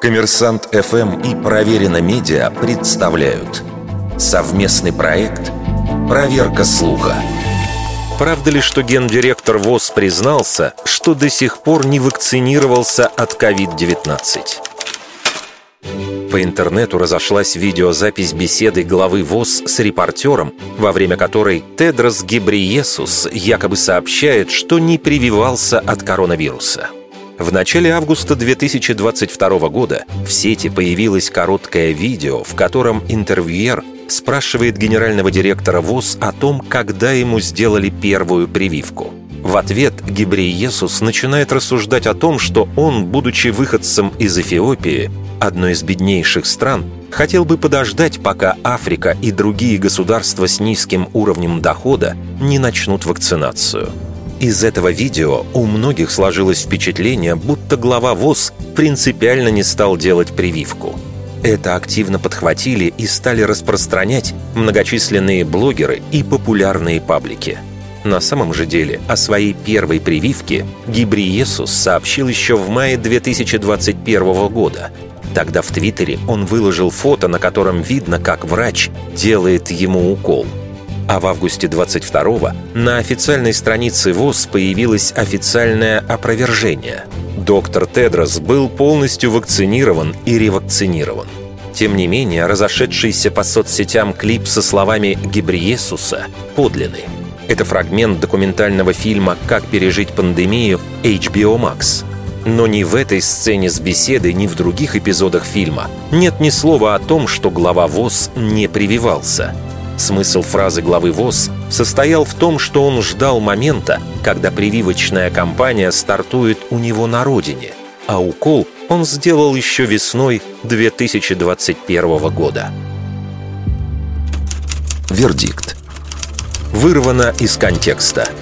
Коммерсант ФМ и Проверено Медиа представляют совместный проект «Проверка слуха». Правда ли, что гендиректор ВОЗ признался, что до сих пор не вакцинировался от COVID-19? По интернету разошлась видеозапись беседы главы ВОЗ с репортером, во время которой Тедрос Гебриесус якобы сообщает, что не прививался от коронавируса. В начале августа 2022 года в сети появилось короткое видео, в котором интервьюер спрашивает генерального директора ВОЗ о том, когда ему сделали первую прививку. В ответ Гибриесус начинает рассуждать о том, что он, будучи выходцем из Эфиопии, одной из беднейших стран, хотел бы подождать, пока Африка и другие государства с низким уровнем дохода не начнут вакцинацию – из этого видео у многих сложилось впечатление, будто глава ВОЗ принципиально не стал делать прививку. Это активно подхватили и стали распространять многочисленные блогеры и популярные паблики. На самом же деле о своей первой прививке Гибриесус сообщил еще в мае 2021 года. Тогда в Твиттере он выложил фото, на котором видно, как врач делает ему укол – а в августе 22-го на официальной странице ВОЗ появилось официальное опровержение. Доктор Тедрос был полностью вакцинирован и ревакцинирован. Тем не менее, разошедшийся по соцсетям клип со словами Гибриесуса подлинный. Это фрагмент документального фильма «Как пережить пандемию» HBO Max. Но ни в этой сцене с беседой, ни в других эпизодах фильма нет ни слова о том, что глава ВОЗ не прививался – Смысл фразы главы ВОЗ состоял в том, что он ждал момента, когда прививочная кампания стартует у него на родине, а укол он сделал еще весной 2021 года. Вердикт. Вырвано из контекста –